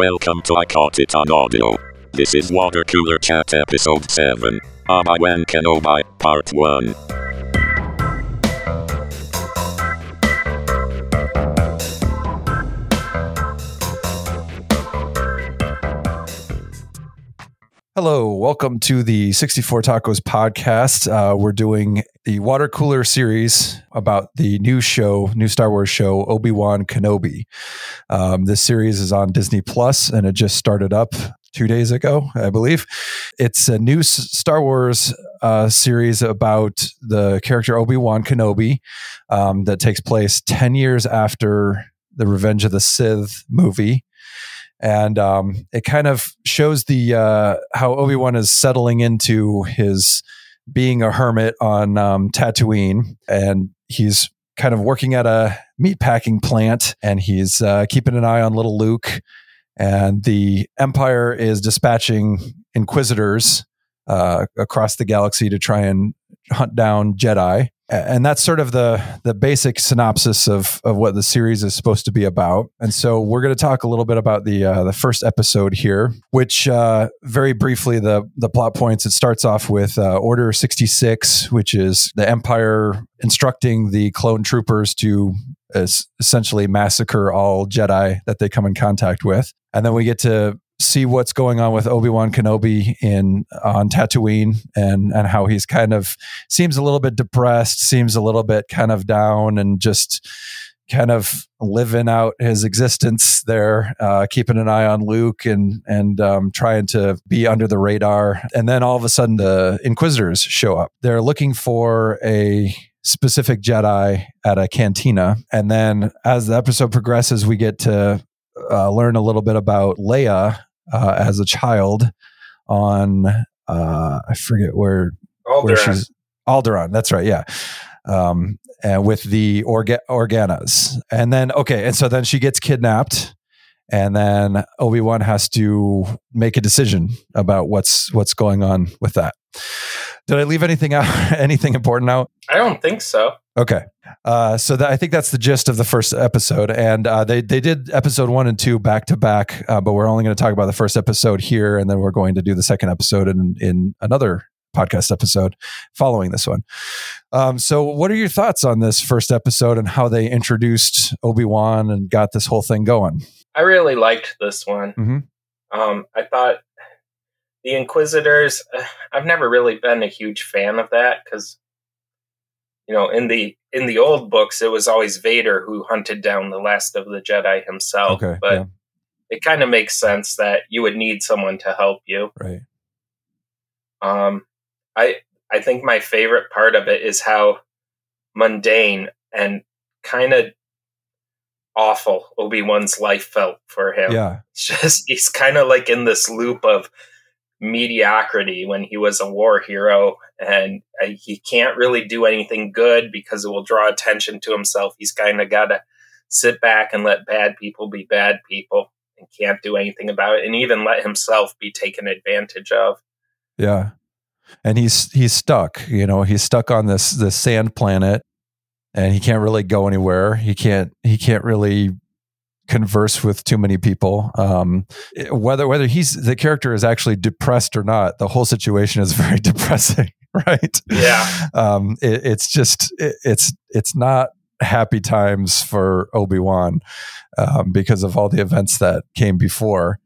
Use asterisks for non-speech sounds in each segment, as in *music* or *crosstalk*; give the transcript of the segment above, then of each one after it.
Welcome to I Caught It on Audio. This is Water Cooler Chat Episode 7. Obi-Wan Kenobi, Part 1. Hello, welcome to the 64 Tacos podcast. Uh, we're doing the water cooler series about the new show, new Star Wars show, Obi Wan Kenobi. Um, this series is on Disney Plus, and it just started up two days ago, I believe. It's a new Star Wars uh, series about the character Obi Wan Kenobi um, that takes place 10 years after the Revenge of the Sith movie and um, it kind of shows the uh, how Obi Wan is settling into his being a hermit on um, Tatooine, and he's kind of working at a meatpacking plant, and he's uh, keeping an eye on little Luke, and the Empire is dispatching Inquisitors uh, across the galaxy to try and hunt down Jedi and that's sort of the the basic synopsis of of what the series is supposed to be about. And so we're going to talk a little bit about the uh, the first episode here, which uh, very briefly the the plot points. It starts off with uh, Order sixty six, which is the Empire instructing the clone troopers to essentially massacre all Jedi that they come in contact with, and then we get to see what's going on with Obi-Wan Kenobi in on Tatooine and and how he's kind of seems a little bit depressed, seems a little bit kind of down and just kind of living out his existence there, uh, keeping an eye on Luke and and um, trying to be under the radar. And then all of a sudden, the Inquisitors show up. They're looking for a specific Jedi at a cantina, and then as the episode progresses, we get to uh, learn a little bit about Leia, uh, as a child on uh, I forget where Alderaan. where she's Alderaan. That's right. Yeah. Um, and with the orga- Organas, and then okay, and so then she gets kidnapped, and then Obi Wan has to make a decision about what's what's going on with that. Did I leave anything out? *laughs* anything important out? I don't think so. Okay. Uh, so that, I think that's the gist of the first episode, and uh, they they did episode one and two back to back, uh, but we're only going to talk about the first episode here, and then we're going to do the second episode in in another podcast episode following this one. Um, so, what are your thoughts on this first episode and how they introduced Obi Wan and got this whole thing going? I really liked this one. Mhm. Um, I thought the Inquisitors. uh, I've never really been a huge fan of that because, you know, in the in the old books, it was always Vader who hunted down the last of the Jedi himself. Okay, but yeah. it kind of makes sense that you would need someone to help you. Right. Um, I I think my favorite part of it is how mundane and kind of awful Obi Wan's life felt for him. Yeah. It's *laughs* just he's kind of like in this loop of mediocrity when he was a war hero, and uh, he can't really do anything good because it will draw attention to himself. He's kind of got to sit back and let bad people be bad people and can't do anything about it, and even let himself be taken advantage of. Yeah. And he's he's stuck, you know, he's stuck on this this sand planet and he can't really go anywhere. He can't he can't really converse with too many people. Um, whether whether he's the character is actually depressed or not, the whole situation is *laughs* very depressing, *laughs* right? Yeah. Um, it, it's just it, it's it's not happy times for Obi Wan um, because of all the events that came before.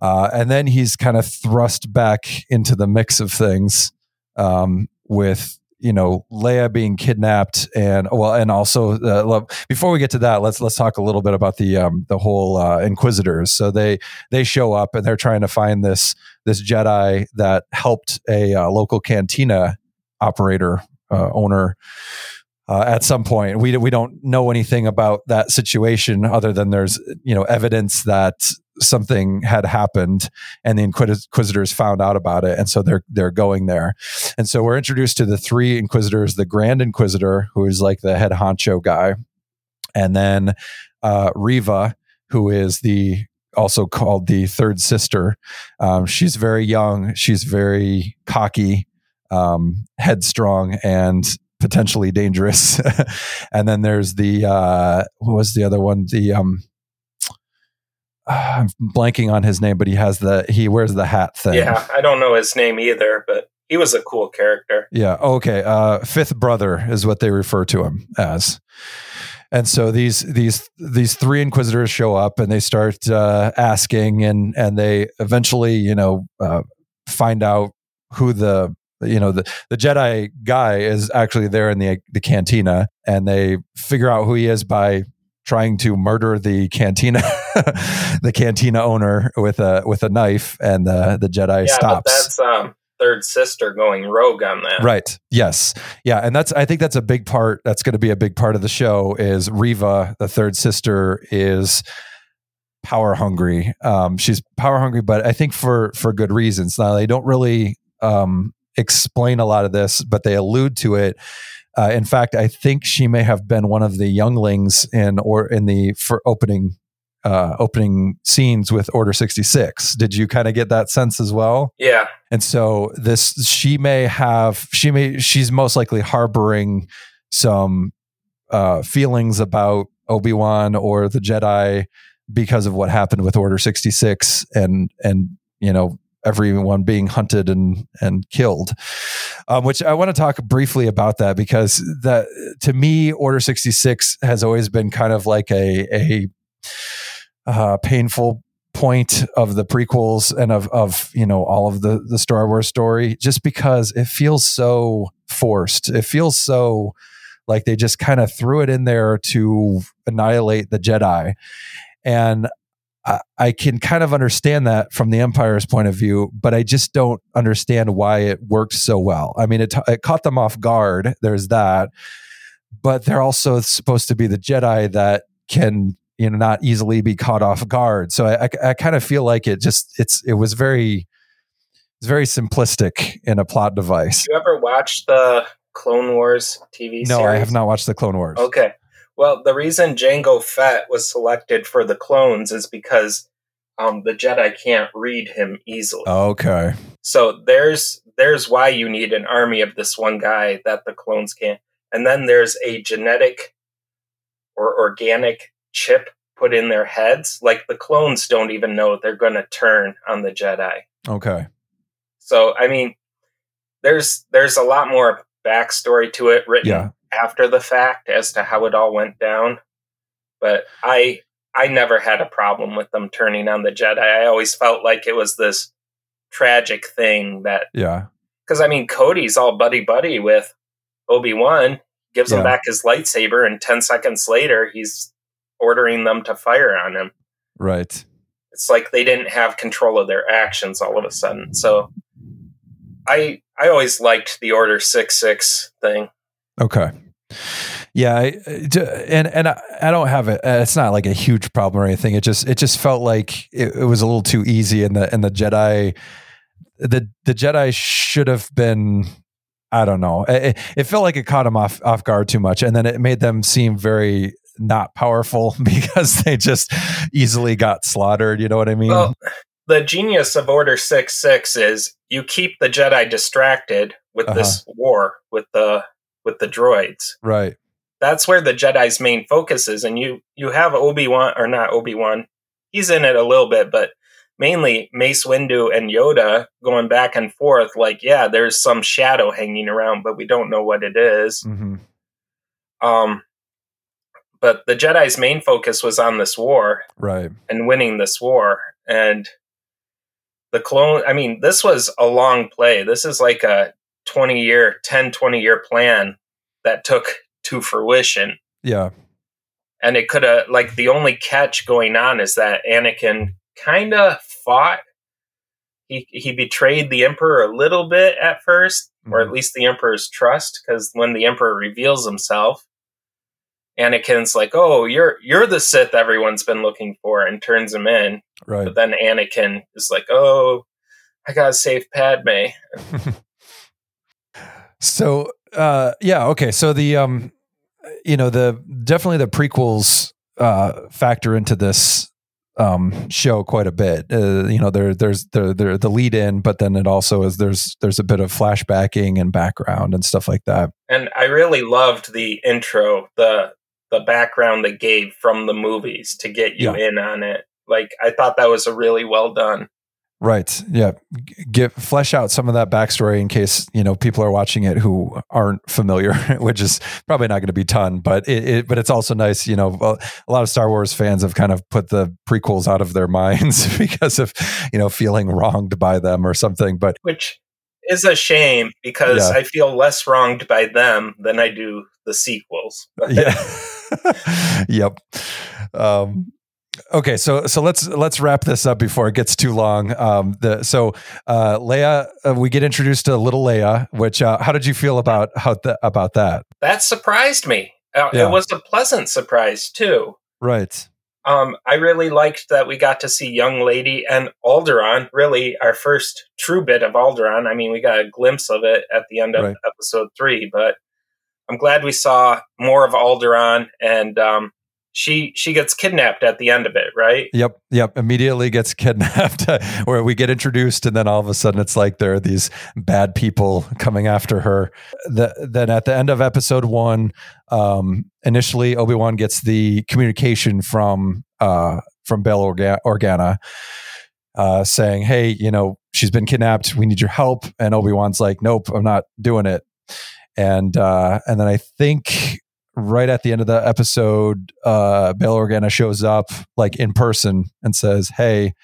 Uh, and then he's kind of thrust back into the mix of things um, with you know Leia being kidnapped and well and also uh, lo- before we get to that let's let's talk a little bit about the um, the whole uh, Inquisitors so they they show up and they're trying to find this this Jedi that helped a uh, local cantina operator uh, owner uh, at some point. We we don't know anything about that situation other than there's you know evidence that something had happened and the inquisitors found out about it and so they're they're going there. And so we're introduced to the three inquisitors the grand inquisitor who is like the head honcho guy and then uh, reva who is the also called the third sister. Um, she's very young she's very cocky um, headstrong and potentially dangerous. *laughs* And then there's the uh, what was the other one? The um I'm blanking on his name, but he has the he wears the hat thing. Yeah, I don't know his name either, but he was a cool character. Yeah. Okay. Uh, fifth brother is what they refer to him as. And so these these these three inquisitors show up and they start uh, asking and and they eventually you know uh, find out who the you know the the Jedi guy is actually there in the the cantina and they figure out who he is by trying to murder the cantina *laughs* the cantina owner with a with a knife and the the Jedi Yeah, stops. that's um, third sister going rogue on that. Right. Yes. Yeah. And that's, I think that's a big part. That's going to be a big part of the show is Reva, the third sister is power hungry. Um, she's power hungry, but I think for, for good reasons. Now they don't really, um, explain a lot of this, but they allude to it. Uh, in fact, I think she may have been one of the younglings in or in the for opening uh, opening scenes with Order sixty six. Did you kind of get that sense as well? Yeah, And so this she may have she may she's most likely harboring some uh feelings about Obi-Wan or the Jedi because of what happened with Order 66 and and you know everyone being hunted and and killed. Um, which I want to talk briefly about that because that to me Order 66 has always been kind of like a a uh, painful point of the prequels and of of you know all of the the Star Wars story just because it feels so forced. It feels so like they just kind of threw it in there to annihilate the Jedi. And I, I can kind of understand that from the Empire's point of view, but I just don't understand why it worked so well. I mean, it, it caught them off guard. There's that, but they're also supposed to be the Jedi that can you know not easily be caught off guard. So I, I, I kind of feel like it just it's it was very it's very simplistic in a plot device. you ever watch the Clone Wars TV No, series? I have not watched the Clone Wars. Okay. Well, the reason Jango Fett was selected for the clones is because um, the Jedi can't read him easily. Okay. So there's there's why you need an army of this one guy that the clones can't. And then there's a genetic or organic chip put in their heads. Like the clones don't even know they're going to turn on the Jedi. Okay. So I mean, there's there's a lot more backstory to it written Yeah. After the fact as to how it all went down. But I I never had a problem with them turning on the Jedi. I always felt like it was this tragic thing that Yeah. because I mean Cody's all buddy buddy with Obi Wan, gives him back his lightsaber, and ten seconds later he's ordering them to fire on him. Right. It's like they didn't have control of their actions all of a sudden. So I I always liked the Order Six Six thing. Okay. Yeah, I, and and I, I don't have it. It's not like a huge problem or anything. It just it just felt like it, it was a little too easy, and the and the Jedi, the the Jedi should have been. I don't know. It, it felt like it caught them off off guard too much, and then it made them seem very not powerful *laughs* because they just easily got slaughtered. You know what I mean? Well, the genius of Order Six Six is you keep the Jedi distracted with uh-huh. this war with the with the droids. right. That's where the Jedi's main focus is, and you you have Obi Wan or not Obi Wan. He's in it a little bit, but mainly Mace Windu and Yoda going back and forth. Like, yeah, there's some shadow hanging around, but we don't know what it is. hmm Um, but the Jedi's main focus was on this war Right. and winning this war. And the clone, I mean, this was a long play. This is like a 20 year, 10, 20 year plan that took to fruition. Yeah. And it could have, like, the only catch going on is that Anakin kind of fought. He, he betrayed the Emperor a little bit at 1st or at Mhm. least the Emperor's trust, because when the Emperor reveals himself, Anakin's like, "Oh, you're you're the Sith everyone's been looking for," and turns him in. Right. But then Anakin is like, "Oh, I gotta save Padme." *laughs* So uh yeah, okay. So the um you know, the definitely the prequels uh factor into this um show quite a bit. Uh, you know, there there's the lead in, but then it also is there's there's a bit of flashbacking and background and stuff like that. And I really loved the intro, the the background they gave from the movies to get you Yeah. in on it. Like I thought that was a really well done. Right. Yeah. Get flesh out some of that backstory in case you know people are watching it who aren't familiar, *laughs* which is probably not going to be ton. But it, it, but it's also nice. You know, a lot of Star Wars fans have kind of put the prequels out of their *laughs* minds because of you know feeling wronged by them or something. But which is a shame because yeah. I feel less wronged by them than I do the sequels. yeah. *laughs* yep. Um, okay so so let's let's wrap this up before it gets too long um the so uh leia uh, we get introduced to little leia which uh how did you feel about how th- about that that surprised me uh, yeah. it was a pleasant surprise too right um i really liked that we got to see young lady and Alderaan. really our first true bit of Alderaan. i mean we got a glimpse of it at the end of right. episode three but i'm glad we saw more of Alderaan and um she she gets kidnapped at the end of it, right? Yep, yep. Immediately gets *laughs* kidnapped, where we get introduced, and then all of a sudden it's like there are these bad people coming after her. The, then at the end of episode one, um, initially Obi Wan gets the communication from uh, from Bail Orga- Organa. Uh, saying, "Hey, you know, she's been kidnapped. We need your help." And Obi Wan's like, "Nope, I'm not doing it." And uh, and then I think right at the end of the episode, uh, Bail Organa shows up like in person and says, Hey,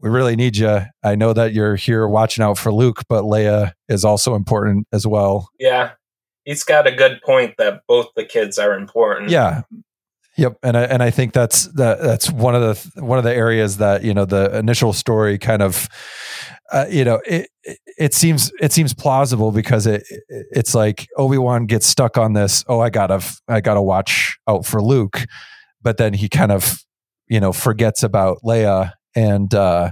we really need you. I know that you're here watching out for Luke, but Leia is also important as well. Yeah. He's got a good point that both the kids are important. Yeah. Yep, and I, and I think that's that that's one of the one of the areas that you know the initial story kind of uh, you know it, it seems it seems plausible because it it's like Obi-Wan gets stuck on this oh I got to I got to watch out for Luke but then he kind of you know forgets about Leia and uh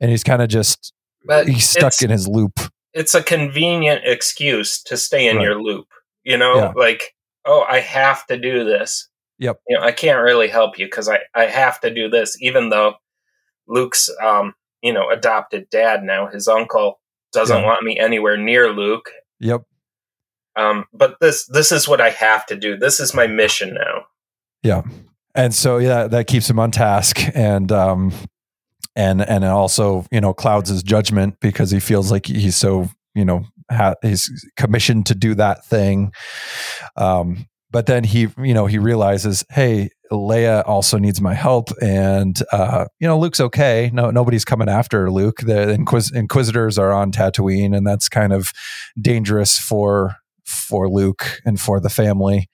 and he's kind of just but he's stuck in his loop it's a convenient excuse to stay in right. your loop you know yeah. like oh I have to do this yep you know I can't really help you cuz I I have to do this even though Luke's um you know, adopted dad now. His uncle doesn't yeah. want me anywhere near Luke. Yep. Um, but this this is what I have to do. This is my mission now. Yeah. And so yeah, that keeps him on task and um and and it also, you know, clouds his judgment because he feels like he's so, you know, ha- he's commissioned to do that thing. Um but then he you know he realizes hey leia also needs my help and uh, you know luke's okay. No nobody's coming after luke. The Inquis- inquisitors are on tatooine and that's kind of dangerous for for luke and for the family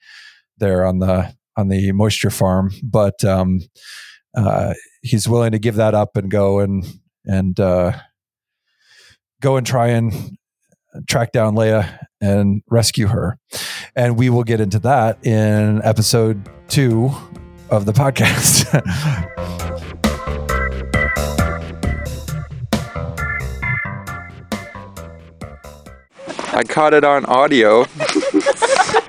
there on the on the moisture farm. But um, uh, he's willing to give that up and go and and uh, go and try and track down Leia and rescue her. And we will get into that in episode two of the podcast. *laughs* I caught it on audio. *laughs*